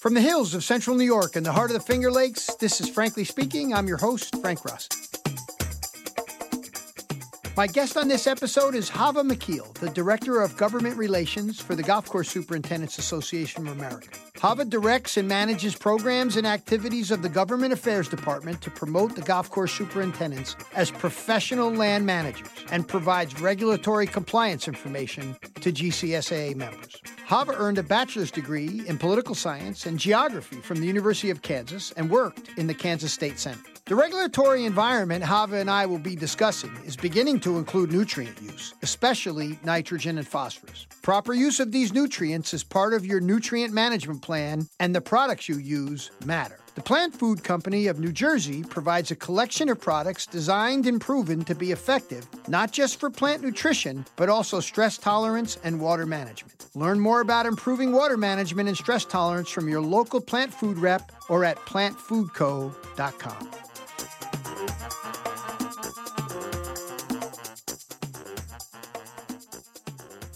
From the hills of central New York and the heart of the Finger Lakes, this is Frankly Speaking. I'm your host, Frank Rossi. My guest on this episode is Chava McKeel, the Director of Government Relations for the Golf Course Superintendents Association of America. Chava directs and manages programs and activities of the Government Affairs Department to promote the golf course superintendents as professional land managers and provides regulatory compliance information to GCSAA members. Chava earned a bachelor's degree in political science and geography from the University of Kansas and worked in the Kansas State Senate. The regulatory environment Chava and I will be discussing is beginning to include nutrient use, especially nitrogen and phosphorus. Proper use of these nutrients is part of your nutrient management plan, and the products you use matter. The Plant Food Company of New Jersey provides a collection of products designed and proven to be effective, not just for plant nutrition, but also stress tolerance and water management. Learn more about improving water management and stress tolerance from your local plant food rep or at plantfoodco.com.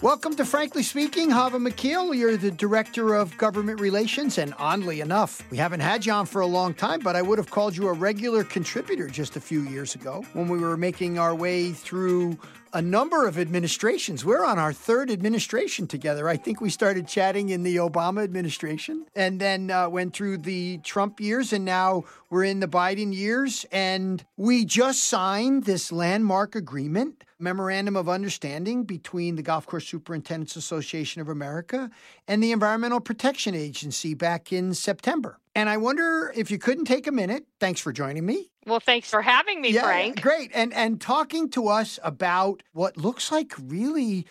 Welcome to Frankly Speaking. Chava McKeel, you're the Director of Government Relations, and oddly enough, we haven't had you on for a long time, but I would have called you a regular contributor just a few years ago when we were making our way through a number of administrations. We're on our third administration together. I think we started chatting in the Obama administration and then uh, went through the Trump years, and now we're in the Biden years. And we just signed this landmark agreement, memorandum of understanding between the Golf Course Superintendents Association of America and the Environmental Protection Agency back in September. And I wonder if you couldn't take a minute. Thanks for joining me. Well, thanks for having me, yeah, Frank. Great. And and talking to us about what looks like really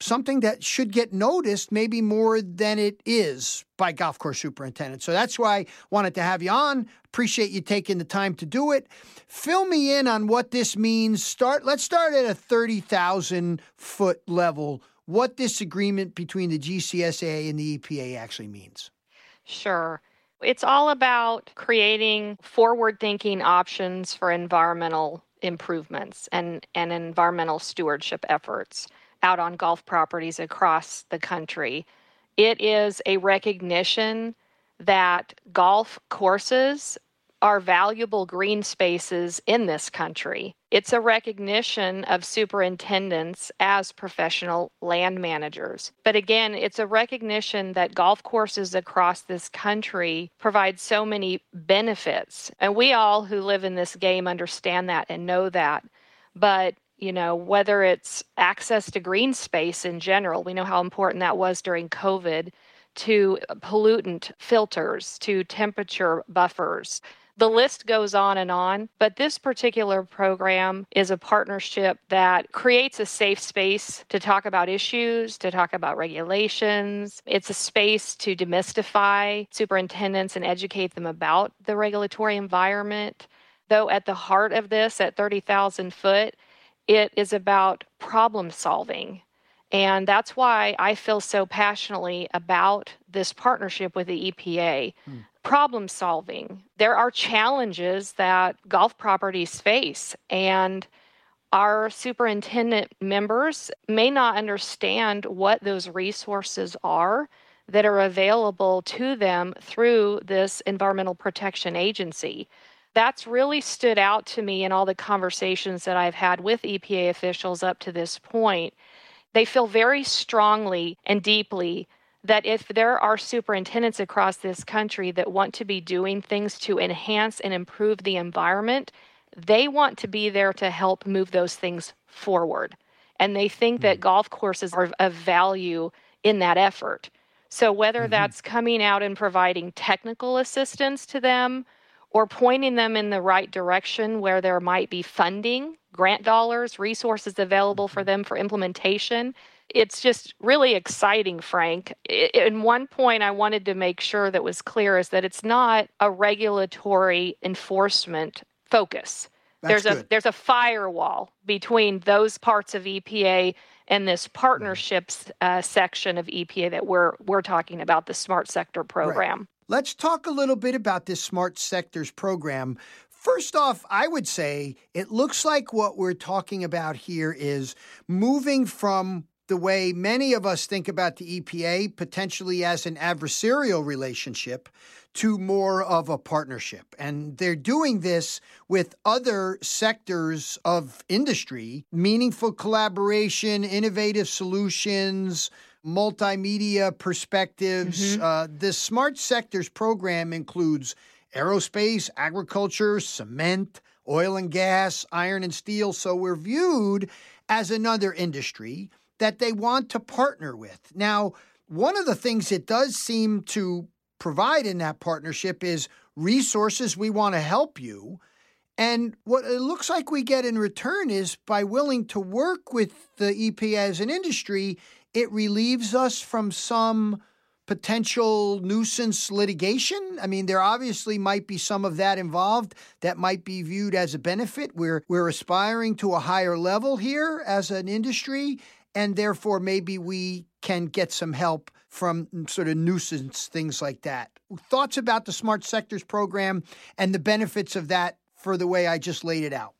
something that should get noticed maybe more than it is by golf course superintendents. So that's why I wanted to have you on. Appreciate you taking the time to do it. Fill me in on what this means. Start let's start at a 30,000 foot level. What this agreement between the GCSA and the EPA actually means. Sure. It's all about creating forward thinking options for environmental improvements and, and environmental stewardship efforts out on golf properties across the country. It is a recognition that golf courses are valuable green spaces in this country. It's a recognition of superintendents as professional land managers. But again, it's a recognition that golf courses across this country provide so many benefits. And we all who live in this game understand that and know that. But you know, whether it's access to green space in general, we know how important that was during COVID, to pollutant filters, to temperature buffers, the list goes on and on, but this particular program is a partnership that creates a safe space to talk about issues, to talk about regulations. It's a space to demystify superintendents and educate them about the regulatory environment. Though at the heart of this, at 30,000 foot, it is about problem solving. And that's why I feel so passionately about this partnership with the EPA. Hmm problem solving. There are challenges that golf properties face, and our superintendent members may not understand what those resources are that are available to them through this environmental protection agency. That's really stood out to me in all the conversations that I've had with EPA officials up to this point. They feel very strongly and deeply that if there are superintendents across this country that want to be doing things to enhance and improve the environment, they want to be there to help move those things forward. And they think that mm-hmm. golf courses are of value in that effort. So, whether mm-hmm. that's coming out and providing technical assistance to them or pointing them in the right direction where there might be funding, grant dollars, resources available for mm-hmm. them for implementation, it's just really exciting, Frank. In one point, I wanted to make sure that was clear is that it's not a regulatory enforcement focus. That's there's good. a there's a firewall between those parts of EPA and this partnerships uh, section of EPA that we're we're talking about the Smart Sector program. Right. Let's talk a little bit about this Smart Sectors program. First off, I would say it looks like what we're talking about here is moving from the way many of us think about the EPA, potentially as an adversarial relationship, to more of a partnership. And they're doing this with other sectors of industry, meaningful collaboration, innovative solutions, multimedia perspectives. Mm-hmm. Uh, the Smart Sectors program includes aerospace, agriculture, cement, oil and gas, iron and steel. So we're viewed as another industry that they want to partner with. Now, one of the things it does seem to provide in that partnership is resources. We want to help you. And what it looks like we get in return is by willing to work with the EPA as an industry, it relieves us from some potential nuisance litigation. I mean, there obviously might be some of that involved that might be viewed as a benefit. We're we're aspiring to a higher level here as an industry, and therefore maybe we can get some help from sort of nuisance things like that. Thoughts about the Smart Sectors program and the benefits of that for the way I just laid it out?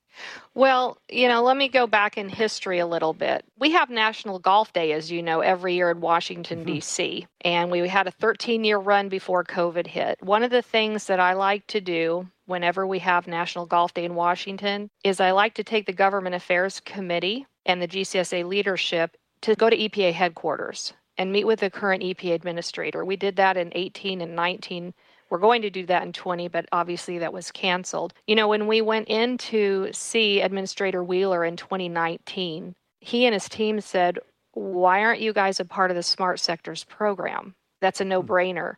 Well, you know, let me go back in history a little bit. We have National Golf Day, as you know, every year in Washington, mm-hmm. D.C., and we had a 13 year run before COVID hit. One of the things that I like to do whenever we have National Golf Day in Washington is I like to take the Government Affairs Committee and the GCSA leadership to go to EPA headquarters and meet with the current EPA administrator. We did that in 18 and 19. We're going to do that in 20, but obviously that was canceled. You know, when we went in to see Administrator Wheeler in 2019, he and his team said, Why aren't you guys a part of the Smart Sectors program? That's a hmm. no brainer.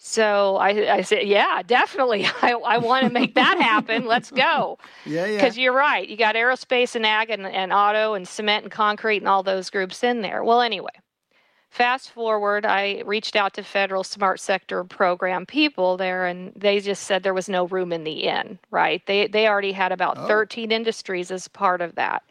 So I, I said, yeah, definitely. I, I want to make that happen. Let's go. Yeah, yeah. Because you're right. You got aerospace and ag and, and auto and cement and concrete and all those groups in there. Well, anyway, Fast forward, I reached out to federal smart sector program people there, and they just said there was no room in the inn, right? They, they already had about oh. 13 industries as part of that.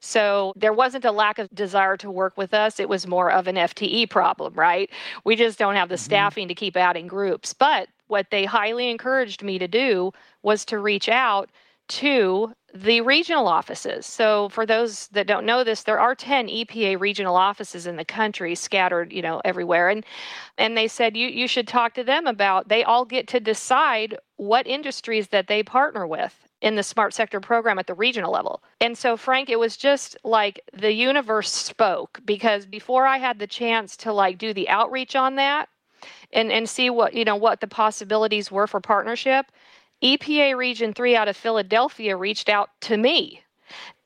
So there wasn't a lack of desire to work with us. It was more of an FTE problem, right? We just don't have the mm-hmm. staffing to keep adding groups. But what they highly encouraged me to do was to reach out to the regional offices. So for those that don't know this, there are 10 EPA regional offices in the country scattered, you know, everywhere. And and they said you you should talk to them about they all get to decide what industries that they partner with in the smart sector program at the regional level. And so Frank, it was just like the universe spoke because before I had the chance to like do the outreach on that and and see what, you know, what the possibilities were for partnership, EPA Region 3 out of Philadelphia reached out to me.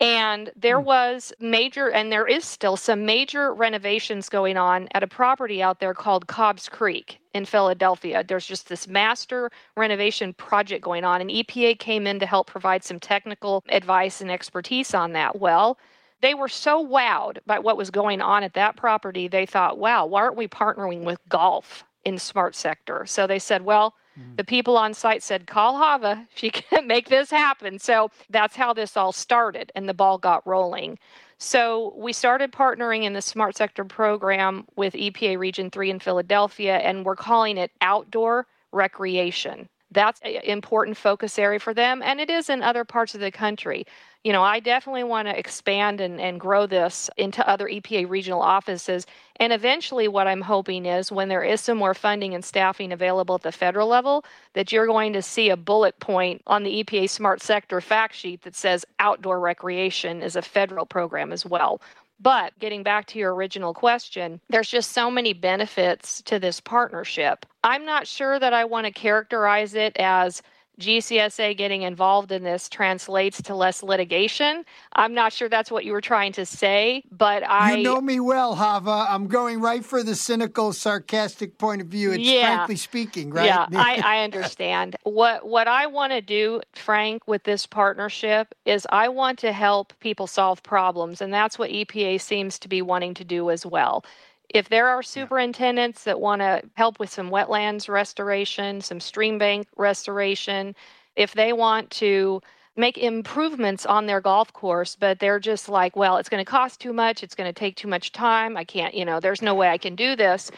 And there hmm. was major, and there is still some major renovations going on at a property out there called Cobbs Creek in Philadelphia. There's just this master renovation project going on, and EPA came in to help provide some technical advice and expertise on that. Well, they were so wowed by what was going on at that property, they thought, wow, why aren't we partnering with golf in smart sector? So they said, well, Mm. The people on site said, Call Chava, she can make this happen. So that's how this all started, and the ball got rolling. So we started partnering in the Smart Sector program with EPA Region 3 in Philadelphia, and we're calling it outdoor recreation. That's an important focus area for them, and it is in other parts of the country you know, I definitely want to expand and, and grow this into other EPA regional offices. And eventually, what I'm hoping is when there is some more funding and staffing available at the federal level, that you're going to see a bullet point on the EPA Smart Sector fact sheet that says outdoor recreation is a federal program as well. But getting back to your original question, there's just so many benefits to this partnership. I'm not sure that I want to characterize it as GCSA getting involved in this translates to less litigation. I'm not sure that's what you were trying to say, but I. You know me well, Chava. I'm going right for the cynical, sarcastic point of view. It's yeah. frankly speaking, right? Yeah, I, I understand. What what I want to do, Frank, with this partnership is I want to help people solve problems, and that's what EPA seems to be wanting to do as well. If there are superintendents that want to help with some wetlands restoration, some stream bank restoration, if they want to make improvements on their golf course, but they're just like, well, it's going to cost too much, it's going to take too much time, I can't, you know, there's no way I can do this.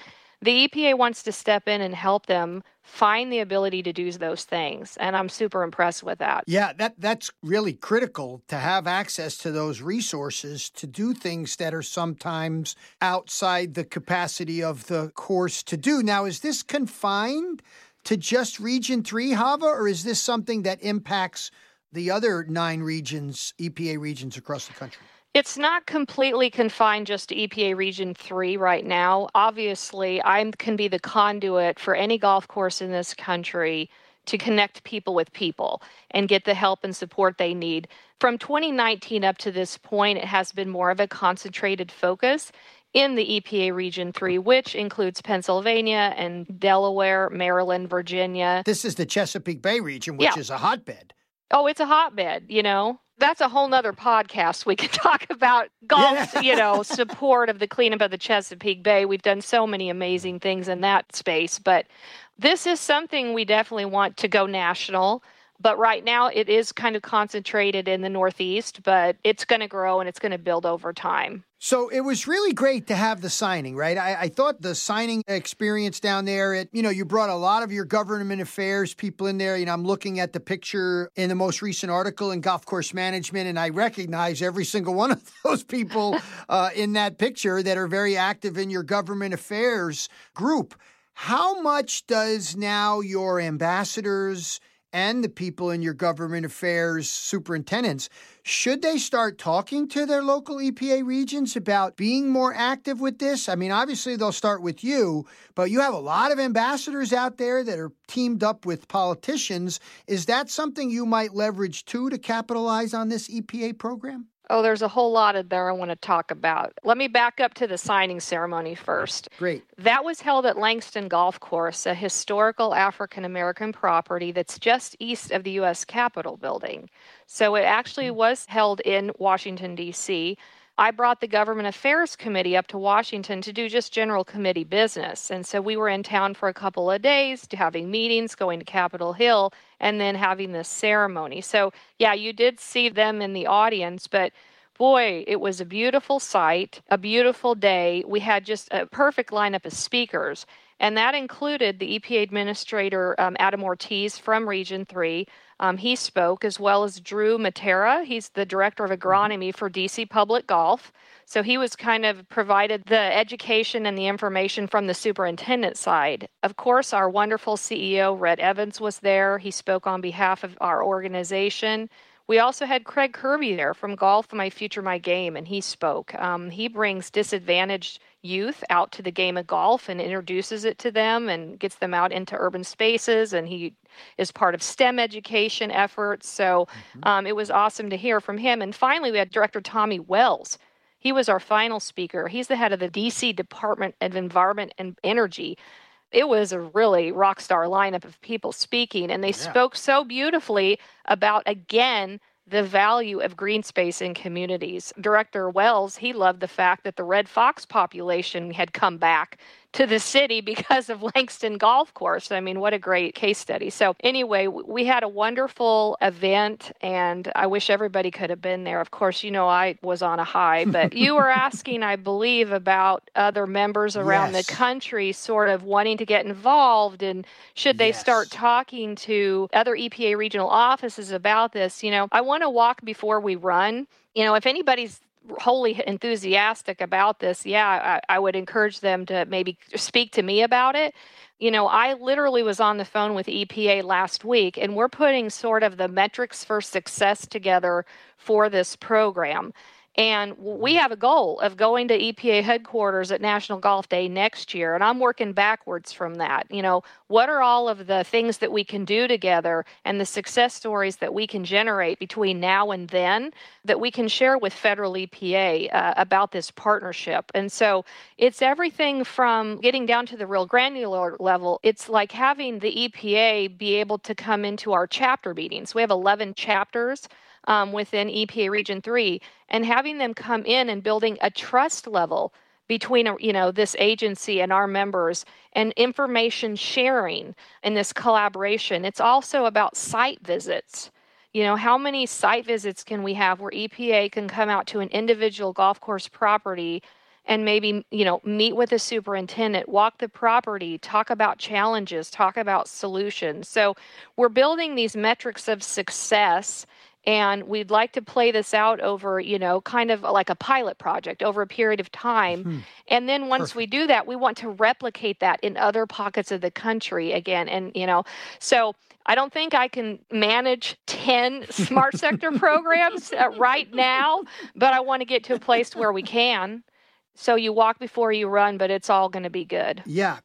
The EPA wants to step in and help them find the ability to do those things and i'm super impressed with that. Yeah that that's really critical to have access to those resources to do things that are sometimes outside the capacity of the course to do. Now is this confined to just region 3 chava or is this something that impacts the other 9 regions EPA regions across the country it's not completely confined just to EPA Region 3 right now. Obviously, I can be the conduit for any golf course in this country to connect people with people and get the help and support they need. From 2019 up to this point, it has been more of a concentrated focus in the EPA Region 3, which includes Pennsylvania and Delaware, Maryland, Virginia. This is the Chesapeake Bay region, which Yeah. is a hotbed. Oh, it's a hotbed, you know. That's a whole nother podcast. We could talk about golf, Yeah. you know, support of the cleanup of the Chesapeake Bay. We've done so many amazing things in that space, but this is something we definitely want to go national. But right now, it is kind of concentrated in the Northeast, but it's going to grow and it's going to build over time. So it was really great to have the signing, right? I, I thought the signing experience down there, it, you know, you brought a lot of your government affairs people in there. You know, I'm looking at the picture in the most recent article in Golf Course Management, and I recognize every single one of those people uh, in that picture that are very active in your government affairs group. How much does now your ambassadors and the people in your government affairs superintendents should they start talking to their local EPA regions about being more active with this? I mean, obviously they'll start with you, but you have a lot of ambassadors out there that are teamed up with politicians. Is that something you might leverage too to capitalize on this EPA program? Oh, there's a whole lot of there I want to talk about. Let me back up to the signing ceremony first. Great. That was held at Langston Golf Course, a historical African American property that's just east of the U.S. Capitol building. So it actually hmm. was held in Washington, D.C. I brought the Government Affairs Committee up to Washington to do just general committee business. And so we were in town for a couple of days, having meetings, going to Capitol Hill, and then having this ceremony. So, yeah, you did see them in the audience, but boy, it was a beautiful sight, a beautiful day. We had just a perfect lineup of speakers, and that included the EPA Administrator um, Adam Ortiz from Region 3. Um, he spoke, as well as Drew Matera. He's the Director of Agronomy for DC Public Golf. So he was kind of provided the education and the information from the superintendent side. Of course, our wonderful CEO, Rhett Evans, was there. He spoke on behalf of our organization. We also had Craig Kirby there from Golf My Future My Game, and he spoke. Um, he brings disadvantaged youth out to the game of golf and introduces it to them and gets them out into urban spaces. And he is part of STEM education efforts. So um, it was awesome to hear from him. And finally, we had Director Tommy Wells. He was our final speaker. He's the head of the DC Department of Environment and Energy. It was a really rock star lineup of people speaking, and they Yeah. spoke so beautifully about, again, the value of green space in communities. Director Wells, he loved the fact that the red fox population had come back to the city because of Langston Golf Course. I mean, what a great case study. So, anyway, we had a wonderful event, and I wish everybody could have been there. Of course, you know, I was on a high, but you were asking, I believe, about other members around Yes. the country sort of wanting to get involved and should they start talking to other EPA regional offices about this. You know, I want to walk before we run. You know, if anybody's wholly enthusiastic about this, yeah, I, I would encourage them to maybe speak to me about it. You know, I literally was on the phone with EPA last week, and we're putting sort of the metrics for success together for this program. And we have a goal of going to EPA headquarters at National Golf Day next year. And I'm working backwards from that. You know, what are all of the things that we can do together and the success stories that we can generate between now and then that we can share with federal EPA uh, about this partnership? And so it's everything from getting down to the real granular level. It's like having the EPA be able to come into our chapter meetings. We have 11 chapters um, within EPA Region 3 and having them come in and building a trust level between uh, you know this agency and our members and information sharing and this collaboration. It's also about site visits. You know how many site visits can we have where epa can come out to an individual golf course property and maybe you know meet with the superintendent walk the property talk about challenges talk about solutions? So we're building these metrics of success and we'd like to play this out over you know kind of like a pilot project over a period of time hmm. and then once Perfect. we do that we want to replicate that in other pockets of the country again and you know so I don't think I can manage 10 smart sector programs uh, right now, but I want to get to a place where we can. So you walk before you run, but it's all going to be good. Yeah.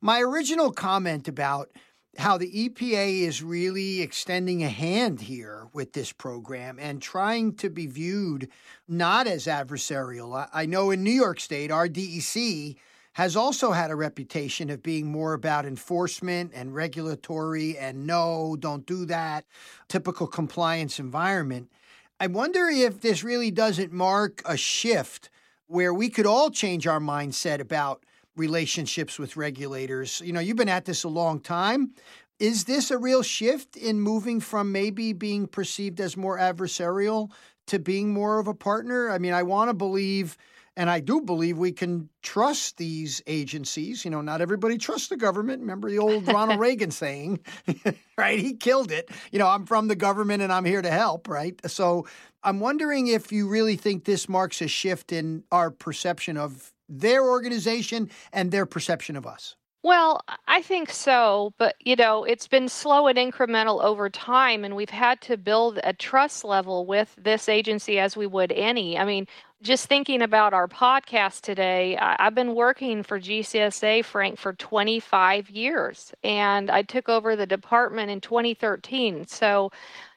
My original comment about how the EPA is really extending a hand here with this program and trying to be viewed not as adversarial. I know in New York State, our DEC has also had a reputation of being more about enforcement and regulatory and no, don't do that, typical compliance environment. I wonder if this really doesn't mark a shift where we could all change our mindset about relationships with regulators. You know, you've been at this a long time. Is this a real shift in moving from maybe being perceived as more adversarial to being more of a partner? I mean, I want to believe and I do believe we can trust these agencies. You know, not everybody trusts the government. Remember the old Ronald Reagan saying, right? He killed it. You know, I'm from the government and I'm here to help, right? So I'm wondering if you really think this marks a shift in our perception of their organization and their perception of us. Well, I think so, but you know, it's been slow and incremental over time, and we've had to build a trust level with this agency as we would any. I mean, just thinking about our podcast today, I've been working for GCSA, Frank, for 25 years, and I took over the department in 2013. So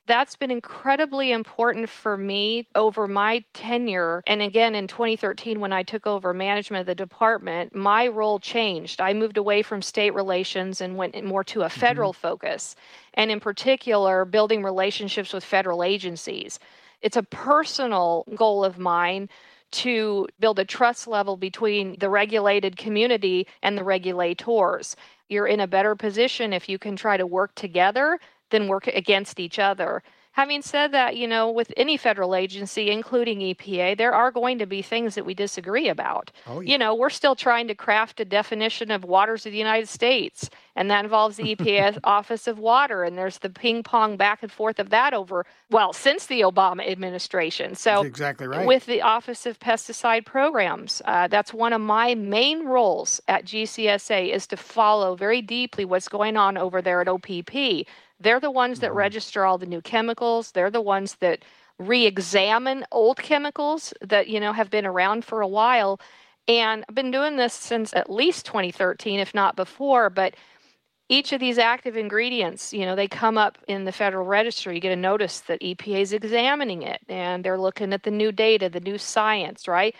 that's been incredibly important for me over my tenure. And again, in 2013, when I took over management of the department, my role changed. I moved away from state relations and went more to a federal mm-hmm. focus, and in particular, building relationships with federal agencies. It's a personal goal of mine to build a trust level between the regulated community and the regulators. You're in a better position if you can try to work together than work against each other. Having said that, you know, with any federal agency, including EPA, there are going to be things that we disagree about. Oh, yeah. You know, we're still trying to craft a definition of waters of the United States, and that involves the EPA Office of Water, and there's the ping pong back and forth of that over, well, since the Obama administration. So, that's exactly right. With the Office of Pesticide Programs, uh, that's one of my main roles at GCSA is to follow very deeply what's going on over there at OPP they're the ones that mm-hmm. register all the new chemicals. They're the ones that re-examine old chemicals that you know have been around for a while. And I've been doing this since at least 2013, if not before. But each of these active ingredients, you know, they come up in the Federal Register. You get a notice that EPA is examining it and they're looking at the new data, the new science, right?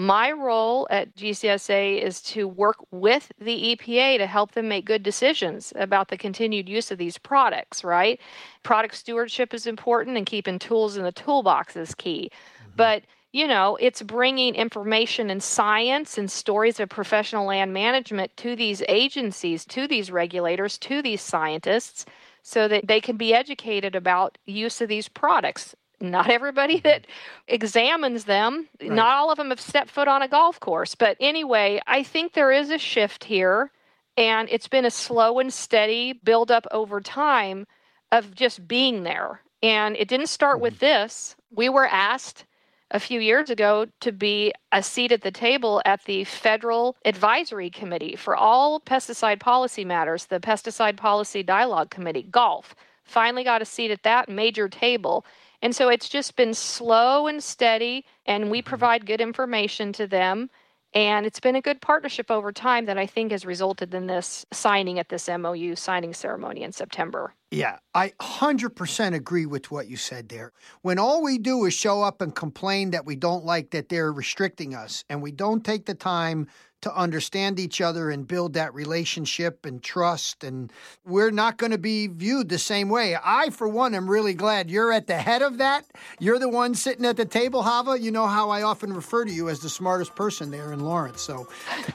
My role at GCSA is to work with the EPA to help them make good decisions about the continued use of these products, right? Product stewardship is important and keeping tools in the toolbox is key. Mm-hmm. But you know, it's bringing information and science and stories of professional land management to these agencies, to these regulators, to these scientists so that they can be educated about use of these products not everybody mm-hmm. that examines them, right. not all of them have stepped foot on a golf course. But anyway, I think there is a shift here, and it's been a slow and steady build up over time of just being there. And it didn't start mm-hmm. with this. We were asked a few years ago to be a seat at the table at the Federal Advisory Committee for all pesticide policy matters, the Pesticide Policy Dialogue Committee, GOLF. Finally got a seat at that major table. And so it's just been slow and steady, and we mm-hmm. provide good information to them. And it's been a good partnership over time that I think has resulted in this signing at this MOU signing ceremony in September. Yeah, I 100% agree with what you said there. When all we do is show up and complain that we don't like that they're restricting us, and we don't take the time to understand each other and build that relationship and trust. And we're not going to be viewed the same way. I, for one, am really glad you're at the head of that. You're the one sitting at the table, Chava. You know how I often refer to you as the smartest person there in Lawrence. So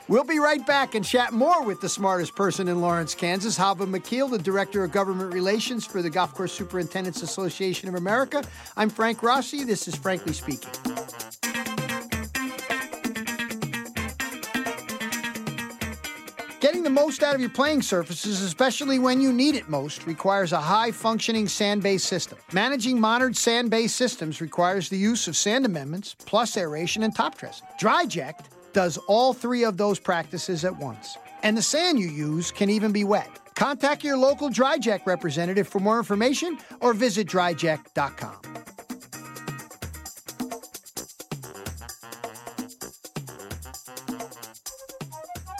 we'll be right back and chat more with the smartest person in Lawrence, Kansas, Chava McKeel, the Director of Government Relations for the Golf Course Superintendents Association of America. I'm Frank Rossi. This is Frankly Speaking. Most out of your playing surfaces, especially when you need it most, requires a high functioning sand based system. Managing modern sand based systems requires the use of sand amendments, plus aeration and top dressing. DryJect does all three of those practices at once. And the sand you use can even be wet. Contact your local DryJect representative for more information or visit dryject.com.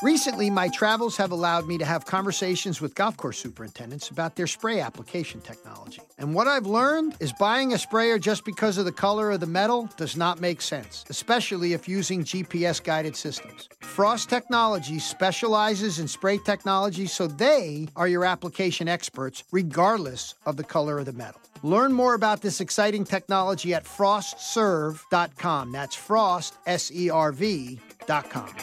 Recently, my travels have allowed me to have conversations with golf course superintendents about their spray application technology. And what I've learned is buying a sprayer just because of the color of the metal does not make sense, especially if using GPS guided systems. Frost Technology specializes in spray technology, so they are your application experts, regardless of the color of the metal. Learn more about this exciting technology at frostserve.com. That's frost, S E R V.com.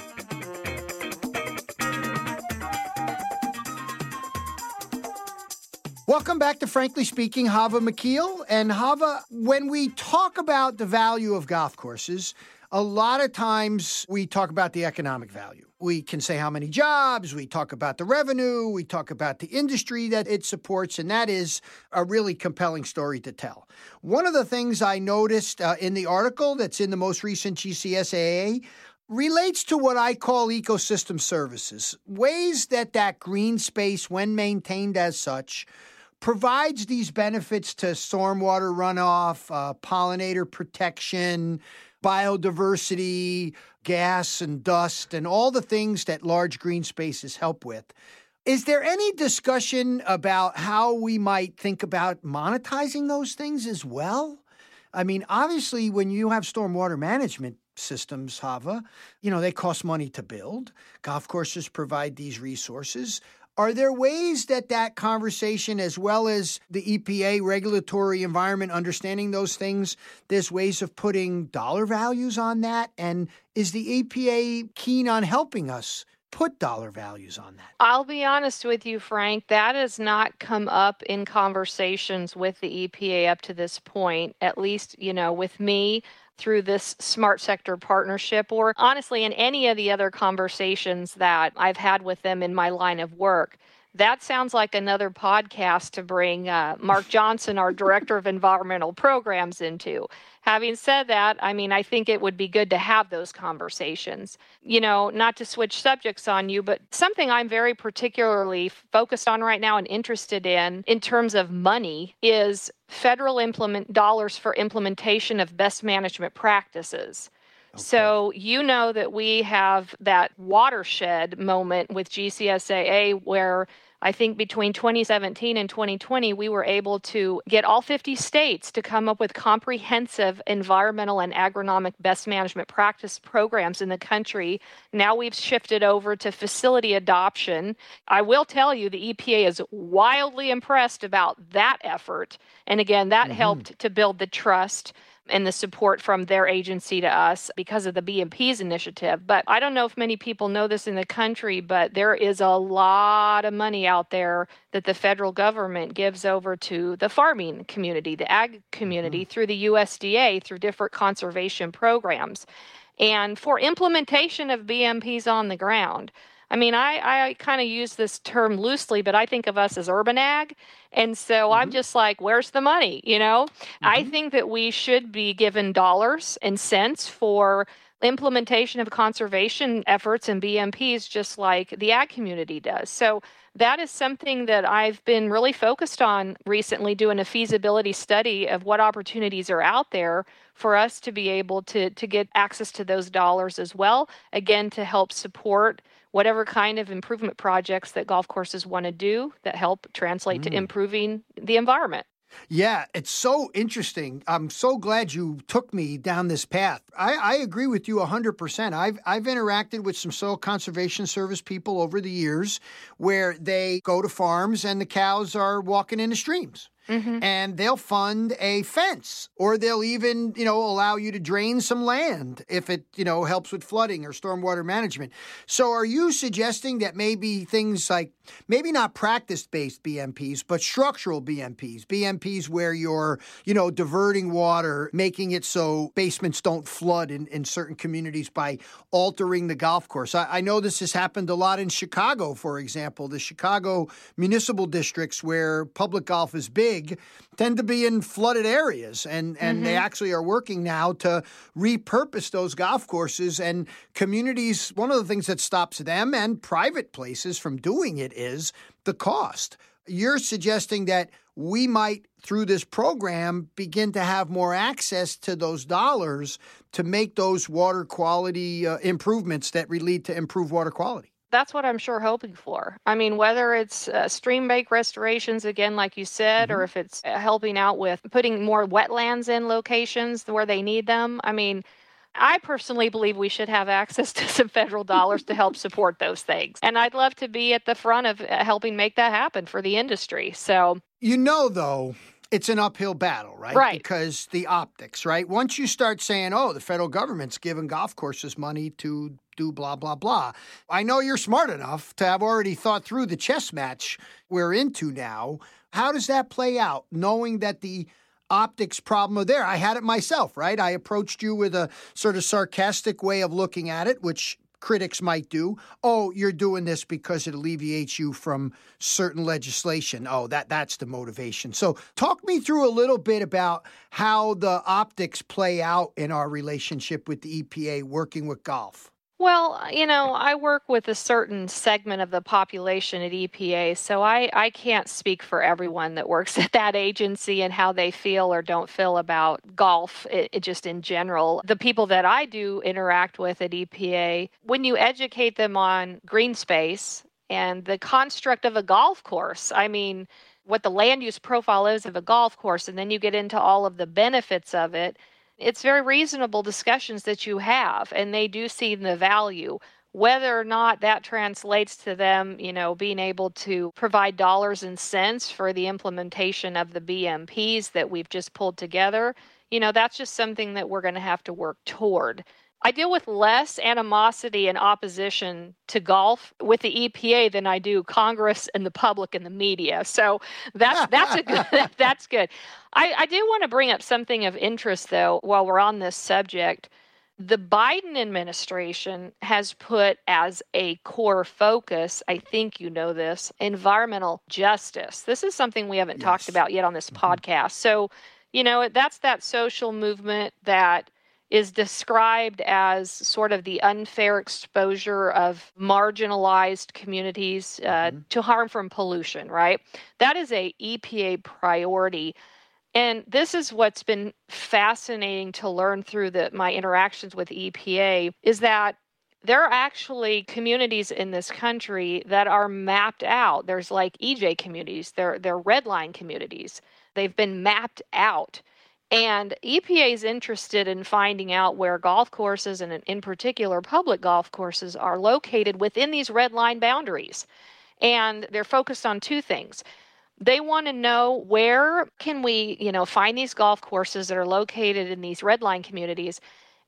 Welcome back to Frankly Speaking, Chava McKeel. And Chava, when we talk about the value of golf courses, a lot of times we talk about the economic value. We can say how many jobs, we talk about the revenue, we talk about the industry that it supports, and that is a really compelling story to tell. One of the things I noticed uh, in the article that's in the most recent GCSAA relates to what I call ecosystem services, ways that that green space, when maintained as such, provides these benefits to stormwater runoff, uh, pollinator protection, biodiversity, gas and dust, and all the things that large green spaces help with. Is there any discussion about how we might think about monetizing those things as well? I mean, obviously, when you have stormwater management systems, Chava, you know, they cost money to build. Golf courses provide these resources. Are there ways that that conversation, as well as the EPA regulatory environment, understanding those things, there's ways of putting dollar values on that? And is the EPA keen on helping us put dollar values on that? I'll be honest with you, Frank, that has not come up in conversations with the EPA up to this point, at least, you know, with me through this smart sector partnership or honestly in any of the other conversations that I've had with them in my line of work. That sounds like another podcast to bring uh, Mark Johnson, our director of environmental programs, into. Having said that, I mean, I think it would be good to have those conversations. You know, not to switch subjects on you, but something I'm very particularly focused on right now and interested in, in terms of money, is federal implement dollars for implementation of best management practices. Okay. So, you know that we have that watershed moment with GCSAA where I think between 2017 and 2020, we were able to get all 50 states to come up with comprehensive environmental and agronomic best management practice programs in the country. Now we've shifted over to facility adoption. I will tell you, the EPA is wildly impressed about that effort. And again, that mm-hmm. helped to build the trust and the support from their agency to us because of the BMP's initiative. But I don't know if many people know this in the country, but there is a lot of money out there that the federal government gives over to the farming community, the ag community, mm-hmm. through the USDA, through different conservation programs. And for implementation of BMPs on the ground, I mean, I, I kind of use this term loosely, but I think of us as urban ag. And so mm-hmm. I'm just like, where's the money? You know, mm-hmm. I think that we should be given dollars and cents for implementation of conservation efforts and BMPs, just like the ag community does. So that is something that I've been really focused on recently, doing a feasibility study of what opportunities are out there for us to be able to, to get access to those dollars as well, again, to help support whatever kind of improvement projects that golf courses want to do that help translate mm. to improving the environment. Yeah, it's so interesting. I'm so glad you took me down this path. I, I, agree with you 100%. I've, I've interacted with some soil conservation service people over the years where they go to farms and the cows are walking in the streams. Mm-hmm. and they'll fund a fence or they'll even, you know, allow you to drain some land if it, you know, helps with flooding or stormwater management. So are you suggesting that maybe things like maybe not practice-based BMPs, but structural BMPs, BMPs where you're, you know, diverting water, making it so basements don't flood in, in certain communities by altering the golf course. I, I know this has happened a lot in Chicago, for example. The Chicago municipal districts where public golf is big tend to be in flooded areas and, and mm-hmm. they actually are working now to repurpose those golf courses and communities one of the things that stops them and private places from doing it is the cost you're suggesting that we might through this program begin to have more access to those dollars to make those water quality uh, improvements that lead to improved water quality that's what I'm sure hoping for. I mean, whether it's uh, stream bank restorations, again, like you said, mm-hmm. or if it's uh, helping out with putting more wetlands in locations where they need them. I mean, I personally believe we should have access to some federal dollars to help support those things. And I'd love to be at the front of uh, helping make that happen for the industry. So, you know, though, it's an uphill battle, right? Right. Because the optics, right? Once you start saying, oh, the federal government's giving golf courses money to do blah, blah, blah. I know you're smart enough to have already thought through the chess match we're into now. How does that play out, knowing that the optics problem are there? I had it myself, right? I approached you with a sort of sarcastic way of looking at it, which critics might do. Oh, you're doing this because it alleviates you from certain legislation. Oh, that that's the motivation. So, talk me through a little bit about how the optics play out in our relationship with the EPA working with golf. Well, uh, you know, I work with a certain segment of the population at EPA, so I, I can't speak for everyone that works at that agency and how they feel or don't feel about golf it, it just in general. The people that I do interact with at EPA, when you educate them on green space and the construct of a golf course, I mean, what the land use profile is of a golf course, and then you get into all of the benefits of it it's very reasonable discussions that you have, and they do see the value. Whether or not that translates to them, you know, being able to provide dollars and cents for the implementation of the BMPs that we've just pulled together, you know, that's just something that we're going to have to work toward. I deal with less animosity and opposition to golf with the EPA than I do Congress and the public and the media. So that's that's a good that's good. I, I do want to bring up something of interest though while we're on this subject. The Biden administration has put as a core focus, I think you know this, environmental justice. This is something we haven't yes. talked about yet on this mm-hmm. podcast. So, you know, that's that social movement that is described as sort of the unfair exposure of marginalized communities uh, mm-hmm. to harm from pollution, right? That is a EPA priority. And this is what's been fascinating to learn through the, my interactions with EPA is that there are actually communities in this country that are mapped out. There's like EJ communities, they're, they're red line communities. They've been mapped out and EPA is interested in finding out where golf courses, and in particular public golf courses, are located within these red line boundaries. And they're focused on two things. They want to know where can we, you know, find these golf courses that are located in these red line communities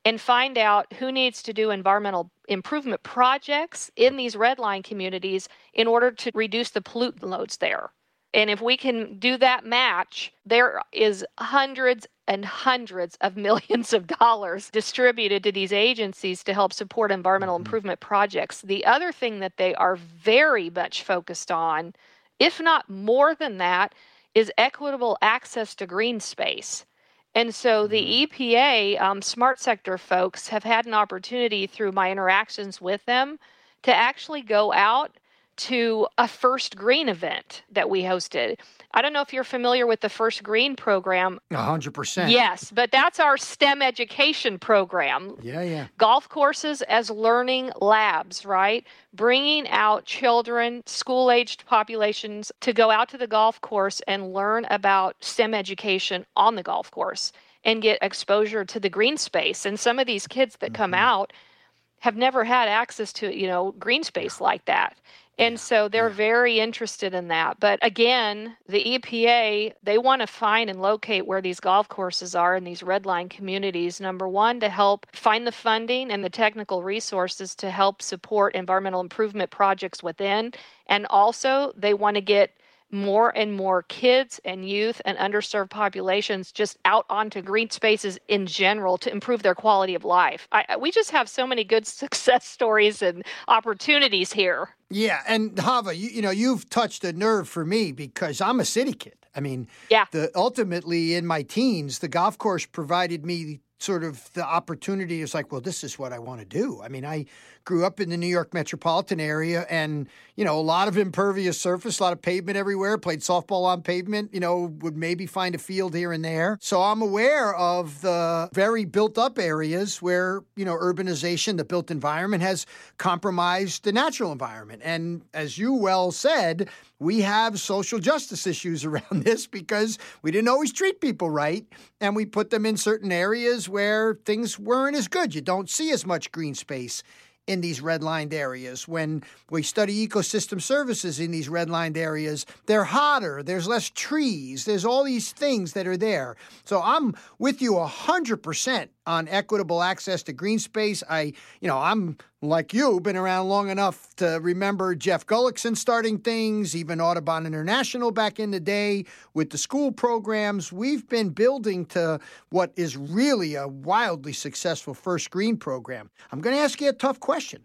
and find out who needs to do environmental improvement projects in these red line communities in order to reduce the pollutant loads there. And if we can do that match, there is hundreds and hundreds of millions of dollars distributed to these agencies to help support environmental mm-hmm. improvement projects. The other thing that they are very much focused on, if not more than that, is equitable access to green space. And so the mm-hmm. EPA um, smart sector folks have had an opportunity through my interactions with them to actually go out to a First Green event that we hosted. I don't know if you're familiar with the First Green program. Hundred percent. Yes, but that's our STEM education program. Yeah, yeah. Golf courses as learning labs, right? Bringing out children, school aged populations to go out to the golf course and learn about STEM education on the golf course and get exposure to the green space. And some of these kids that mm-hmm. come out have never had access to, you know, green space like that. And so they're very interested in that. But again, the EPA, they want to find and locate where these golf courses are in these redline communities. Number one, to help find the funding and the technical resources to help support environmental improvement projects within. And also, they want to get more and more kids and youth and underserved populations just out onto green spaces in general to improve their quality of life. I, we just have so many good success stories and opportunities here. Yeah, and Chava, you, you know, you've touched a nerve for me because I'm a city kid. I mean, yeah. The ultimately in my teens, the golf course provided me sort of the opportunity is like, well, this is what I want to do. I mean, I grew up in the New York metropolitan area and, you know, a lot of impervious surface, a lot of pavement everywhere, played softball on pavement, you know, would maybe find a field here and there. So I'm aware of the very built up areas where, you know, urbanization, the built environment has compromised the natural environment. And as you well said, we have social justice issues around this because we didn't always treat people right and we put them in certain areas where things weren't as good. You don't see as much green space in these redlined areas. When we study ecosystem services in these redlined areas, they're hotter, there's less trees, there's all these things that are there. So I'm with you 100% on equitable access to green space. I, you know, I'm like you, been around long enough to remember Jeff Gullikson starting things, even Audubon International back in the day with the school programs. We've been building to what is really a wildly successful First Green program. I'm going to ask you a tough question.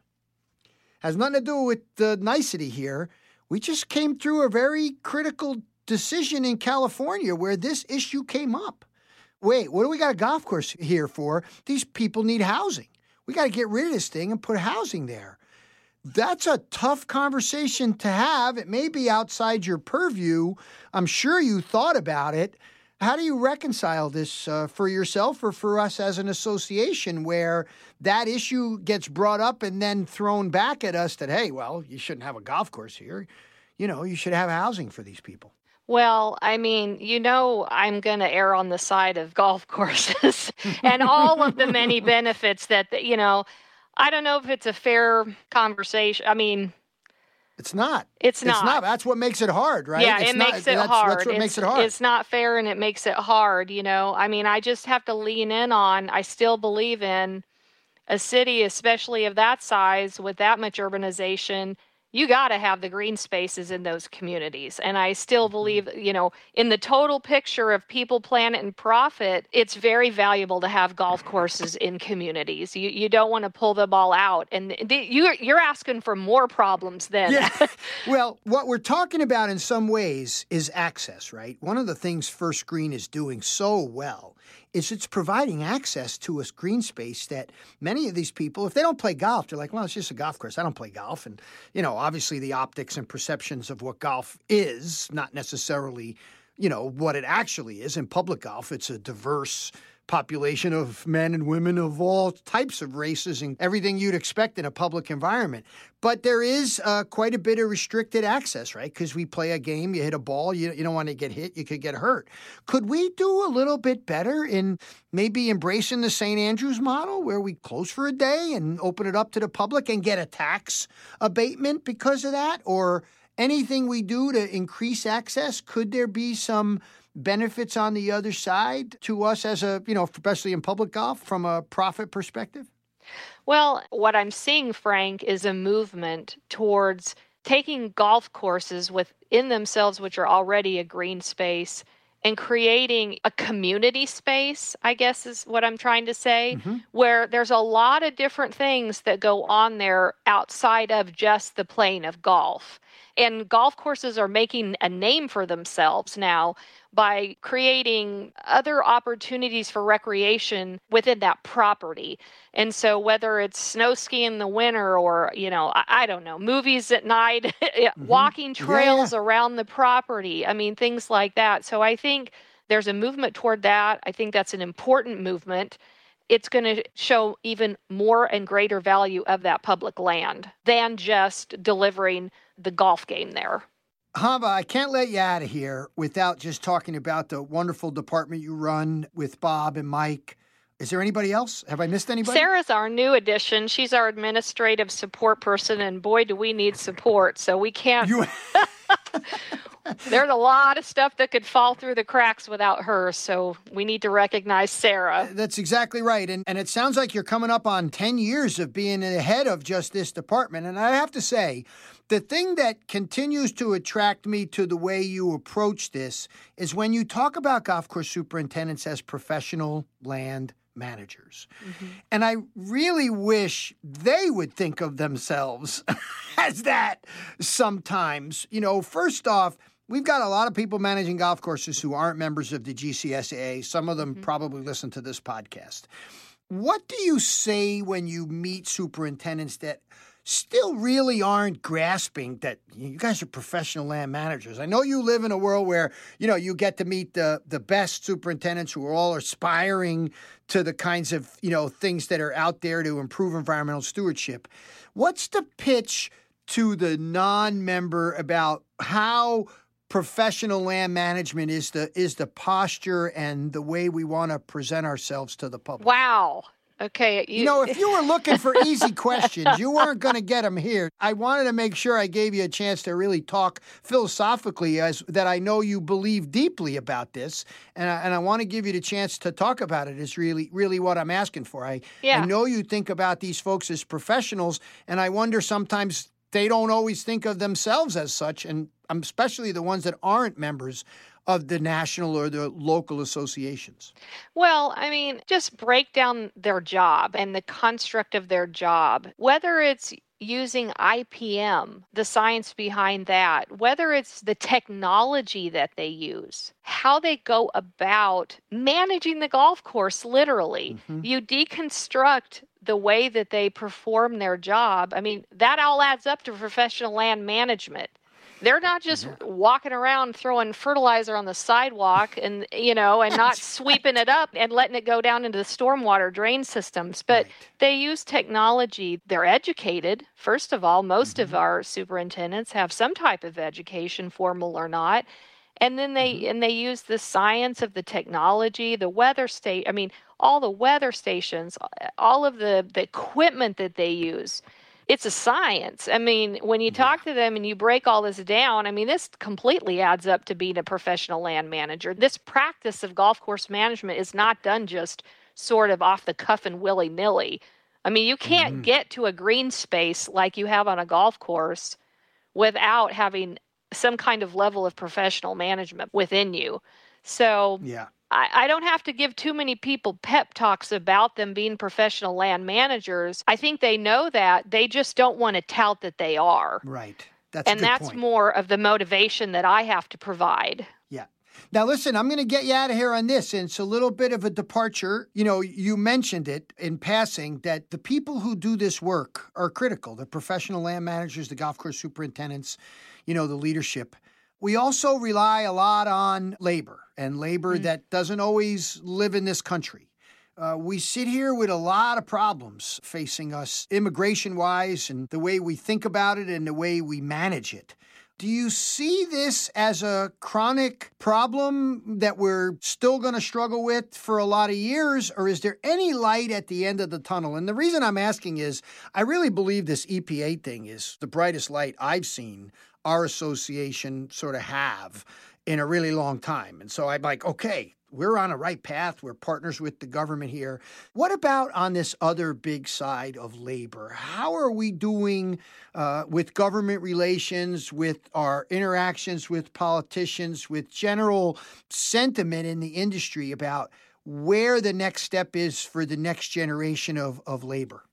Has nothing to do with the nicety here. We just came through a very critical decision in California where this issue came up. Wait, what do we got a golf course here for? These people need housing. We got to get rid of this thing and put housing there. That's a tough conversation to have. It may be outside your purview. I'm sure you thought about it. How do you reconcile this uh, for yourself or for us as an association where that issue gets brought up and then thrown back at us that, hey, well, you shouldn't have a golf course here. You know, you should have housing for these people. Well, I mean, you know, I'm going to err on the side of golf courses and all of the many benefits that, you know, I don't know if it's a fair conversation. I mean, it's not. It's not. It's not. That's what makes it hard, right? Yeah, it's it not, makes it that's, hard. That's what it's, makes it hard. It's not fair and it makes it hard, you know. I mean, I just have to lean in on I still believe in a city, especially of that size with that much urbanization you got to have the green spaces in those communities. And I still mm-hmm. believe, you know, in the total picture of people, planet, and profit, it's very valuable to have golf courses in communities. You you don't want to pull them all out, and the, you're you're asking for more problems then. Yeah. well, what we're talking about in some ways is access, right? One of the things First Green is doing so well is it's providing access to a green space that many of these people, if they don't play golf, they're like, well, it's just a golf course. I don't play golf. And, you know, obviously the optics and perceptions of what golf is, not necessarily, you know, what it actually is. In public golf, it's a diverse population of men and women of all types of races and everything you'd expect in a public environment. But there is uh, quite a bit of restricted access, right? Because we play a game, you hit a ball, you, you don't want to get hit, you could get hurt. Could we do a little bit better in maybe embracing the St. Andrews model where we close for a day and open it up to the public and get a tax abatement because of that? Or anything we do to increase access? Could there be some benefits on the other side to us as a, you know, especially in public golf from a profit perspective? Well, what I'm seeing, Frank, is a movement towards taking golf courses within themselves, which are already a green space, and creating a community space, I guess is what I'm trying to say, mm-hmm. where there's a lot of different things that go on there outside of just the plane of golf. And golf courses are making a name for themselves now by creating other opportunities for recreation within that property. And so, whether it's snow skiing in the winter or, you know, I, I don't know, movies at night, mm-hmm. walking trails yeah. around the property, I mean, things like that. So, I think there's a movement toward that. I think that's an important movement it's going to show even more and greater value of that public land than just delivering the golf game there. Chava, I can't let you out of here without just talking about the wonderful department you run with Bob and Mike Is there anybody else? Have I missed anybody? Sarah's our new addition. She's our administrative support person, and boy, do we need support. So we can't. You... There's a lot of stuff that could fall through the cracks without her, so we need to recognize Sarah. Uh, that's exactly right. And, and it sounds like you're coming up on 10 years of being the head of just this department. And I have to say, the thing that continues to attract me to the way you approach this is when you talk about golf course superintendents as professional land managers. Mm-hmm. And I really wish they would think of themselves as that sometimes. You know, first off, We've got a lot of people managing golf courses who aren't members of the GCSAA. Some of them mm-hmm. probably listen to this podcast. What do you say when you meet superintendents that still really aren't grasping that you guys are professional land managers. I know you live in a world where, you know, you get to meet the the best superintendents who are all aspiring to the kinds of, you know, things that are out there to improve environmental stewardship. What's the pitch to the non-member about how professional land management is the is the posture and the way we want to present ourselves to the public. Wow. Okay. You, you know, if you were looking for easy questions, you weren't going to get them here. I wanted to make sure I gave you a chance to really talk philosophically, as that I know you believe deeply about this, and I, and I want to give you the chance to talk about it. Is really, really what I'm asking for. I, yeah. I know you think about these folks as professionals, and I wonder sometimes they don't always think of themselves as such, and especially the ones that aren't members of the national or the local associations? Well, I mean, just break down their job and the construct of their job, whether it's using IPM, the science behind that, whether it's the technology that they use, how they go about managing the golf course, literally. Mm-hmm. You deconstruct the way that they perform their job. I mean, that all adds up to professional land management. They're not just walking around throwing fertilizer on the sidewalk and you know and not sweeping it up and letting it go down into the stormwater drain systems, but right. they use technology. They're educated. First of all, most mm-hmm. of our superintendents have some type of education, formal or not. And then they mm-hmm. and they use the science of the technology, the weather state. I mean, all the weather stations, all of the the equipment that they use it's a science. I mean, when you talk to them and you break all this down, I mean, this completely adds up to being a professional land manager. This practice of golf course management is not done just sort of off the cuff and willy nilly. I mean, you can't mm-hmm. get to a green space like you have on a golf course without having some kind of level of professional management within you. So, yeah. I, I don't have to give too many people pep talks about them being professional land managers. I think they know that. They just don't want to tout that they are. Right. That's and that's point. more of the motivation that I have to provide. Yeah. Now, listen, I'm going to get you out of here on this. And it's a little bit of a departure. You know, you mentioned it in passing that the people who do this work are critical the professional land managers, the golf course superintendents, you know, the leadership. We also rely a lot on labor and labor mm. that doesn't always live in this country. Uh, we sit here with a lot of problems facing us immigration wise and the way we think about it and the way we manage it. Do you see this as a chronic problem that we're still going to struggle with for a lot of years, or is there any light at the end of the tunnel? And the reason I'm asking is I really believe this EPA thing is the brightest light I've seen our association sort of have in a really long time. And so I'm like, okay, we're on a right path. We're partners with the government here. What about on this other big side of labor? How are we doing uh, with government relations, with our interactions with politicians, with general sentiment in the industry about where the next step is for the next generation of, of labor?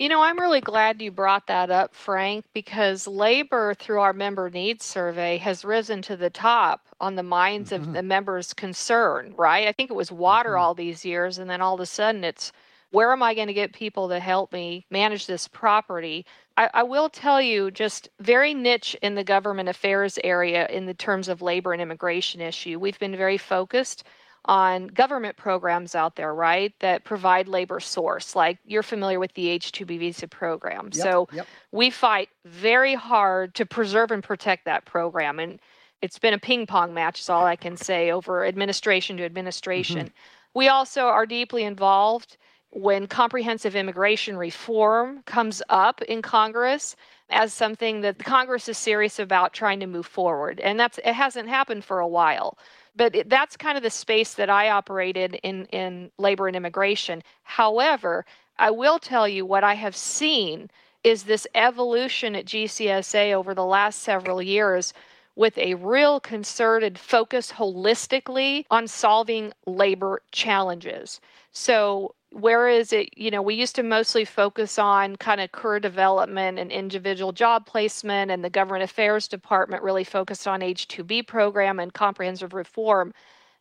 You know, I'm really glad you brought that up, Frank, because labor through our member needs survey has risen to the top on the minds mm-hmm. of the members' concern, right? I think it was water mm-hmm. all these years, and then all of a sudden it's where am I going to get people to help me manage this property? I, I, will tell you, just very niche in the government affairs area in the terms of labor and immigration issue. We've been very focused on government programs out there, right, that provide labor source. Like you're familiar with the H 2B visa program. Yep, so yep. we fight very hard to preserve and protect that program. And it's been a ping pong match, is all I can say, over administration to administration. Mm-hmm. We also are deeply involved when comprehensive immigration reform comes up in Congress as something that the Congress is serious about trying to move forward. And that's it hasn't happened for a while. But it, that's kind of the space that I operated in in labor and immigration. However, I will tell you what I have seen is this evolution at GCSAA over the last several years with a real concerted focus holistically on solving labor challenges. So whereas it you know we used to mostly focus on kind of career development and individual job placement and the government affairs department really focused on h2b program and comprehensive reform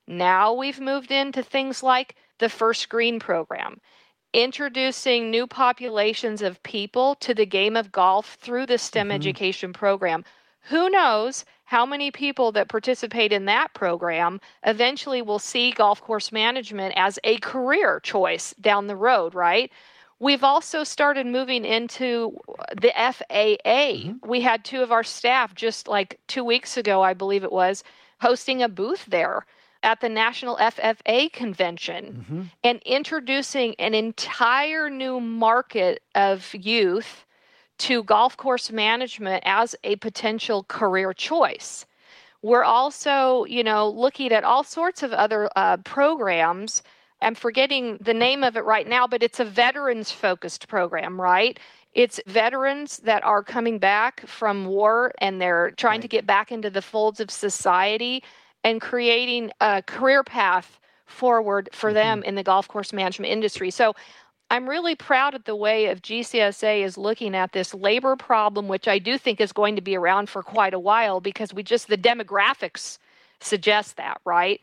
now we've moved into things like the first green program introducing new populations of people to the game of golf through the stem mm-hmm. education program who knows how many people that participate in that program eventually will see golf course management as a career choice down the road, right? We've also started moving into the FFA. Mm-hmm. We had two of our staff just like two weeks ago, I believe it was, hosting a booth there at the National FFA convention mm-hmm. and introducing an entire new market of youth to golf course management as a potential career choice. We're also, you know, looking at all sorts of other uh, programs. I'm forgetting the name of it right now, but it's a veterans focused program, right? It's veterans that are coming back from war and they're trying right. to get back into the folds of society and creating a career path forward for mm-hmm. them in the golf course management industry. So I'm really proud of the way of GCSAA is looking at this labor problem, which I do think is going to be around for quite a while because we just the demographics suggest that, right?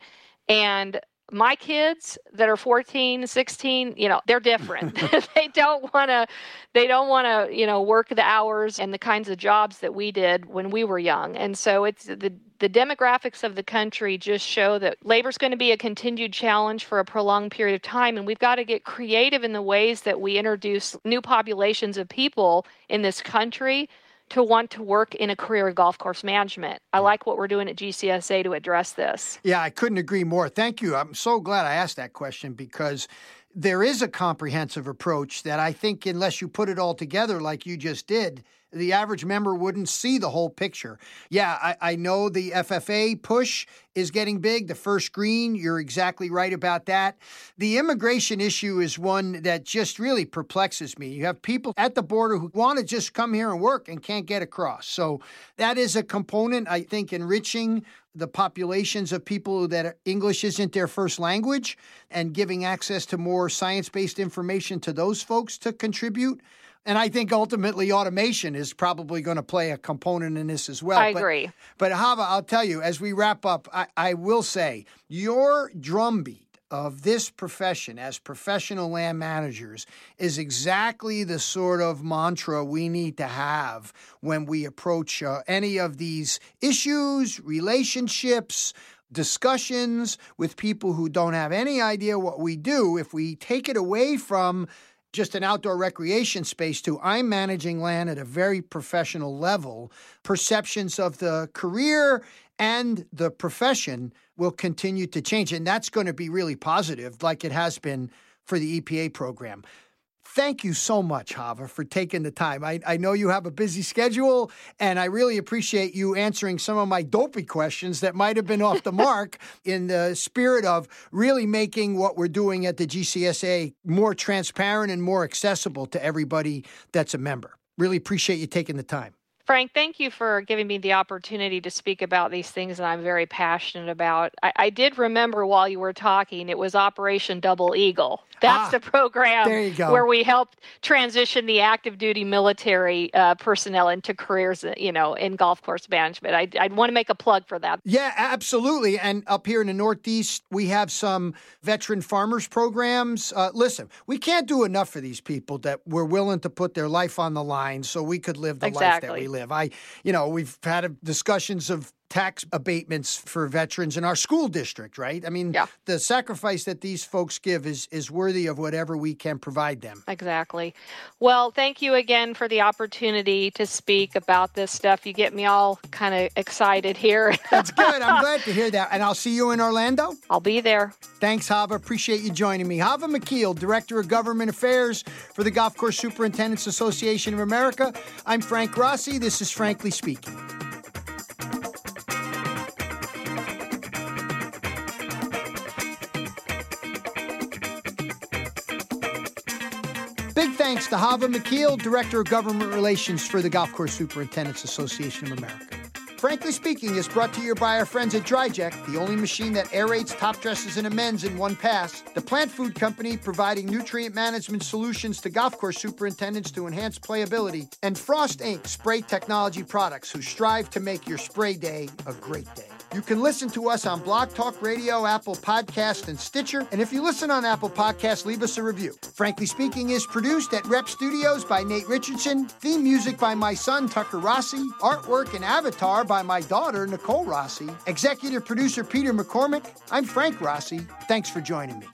And my kids that are 14 16 you know they're different. They don't want to they don't want to you know work the hours and the kinds of jobs that we did when we were young. And so it's the the demographics of the country just show that labor is going to be a continued challenge for a prolonged period of time and we've got to get creative in the ways that we introduce new populations of people in this country to want to work in a career of golf course management. I like what we're doing at GCSAA to address this. Yeah, I couldn't agree more. Thank you. I'm so glad I asked that question because there is a comprehensive approach that I think, unless you put it all together like you just did, the average member wouldn't see the whole picture. Yeah, I, I, know the FFA push is getting big. The first green, you're exactly right about that. The immigration issue is one that just really perplexes me. You have people at the border who want to just come here and work and can't get across. So that is a component, I think, enriching the populations of people that English isn't their first language and giving access to more science based information to those folks to contribute. And I think ultimately automation is probably going to play a component in this as well. I but, agree. But Chava, I'll tell you, as we wrap up, I, I will say your drumbeat of this profession as professional land managers is exactly the sort of mantra we need to have when we approach uh, any of these issues, relationships, discussions with people who don't have any idea what we do. If we take it away from just an outdoor recreation space to I'm managing land at a very professional level, perceptions of the career and the profession will continue to change. And that's going to be really positive, like it has been for the EPA program. Thank you so much, Chava, for taking the time. I, I know you have a busy schedule, and I really appreciate you answering some of my dopey questions that might have been off the mark in the spirit of really making what we're doing at the GCSAA more transparent and more accessible to everybody that's a member. Really appreciate you taking the time. Frank, thank you for giving me the opportunity to speak about these things that I'm very passionate about. I, I did remember while you were talking, it was Operation Double Eagle. That's ah, the program where we helped transition the active duty military uh, personnel into careers, uh, you know, in golf course management. I, I'd want to make a plug for that. Yeah, absolutely. And up here in the Northeast, we have some veteran farmers programs. Uh, listen, we can't do enough for these people that we're willing to put their life on the line so we could live the exactly. life that we live live. I, you know, we've had discussions of tax abatements for veterans in our school district, right? I mean, Yeah. the sacrifice that these folks give is is worthy of whatever we can provide them. Exactly. Well, thank you again for the opportunity to speak about this stuff. You get me all kind of excited here. That's good. I'm glad to hear that. And I'll see you in Orlando. I'll be there. Thanks, Chava. Appreciate you joining me. Chava McKeel, Director of Government Affairs for the Golf Course Superintendents Association of America. I'm Frank Rossi. This is Frankly Speaking. Thanks to Chava McKeel, Director of Government Relations for the Golf Course Superintendents Association of America. Frankly Speaking is brought to you by our friends at DryJect, the only machine that aerates top dresses and amends in one pass. The plant food company providing nutrient management solutions to golf course superintendents to enhance playability. And Frost Inc. spray technology products who strive to make your spray day a great day. You can listen to us on Blog Talk Radio, Apple Podcast, and Stitcher. And if you listen on Apple Podcast, leave us a review. Frankly Speaking is produced at Rep Studios by Nate Richardson. Theme music by my son, Tucker Rossi. Artwork and avatar by my daughter, Nicole Rossi. Executive producer, Peter McCormick. I'm Frank Rossi. Thanks for joining me.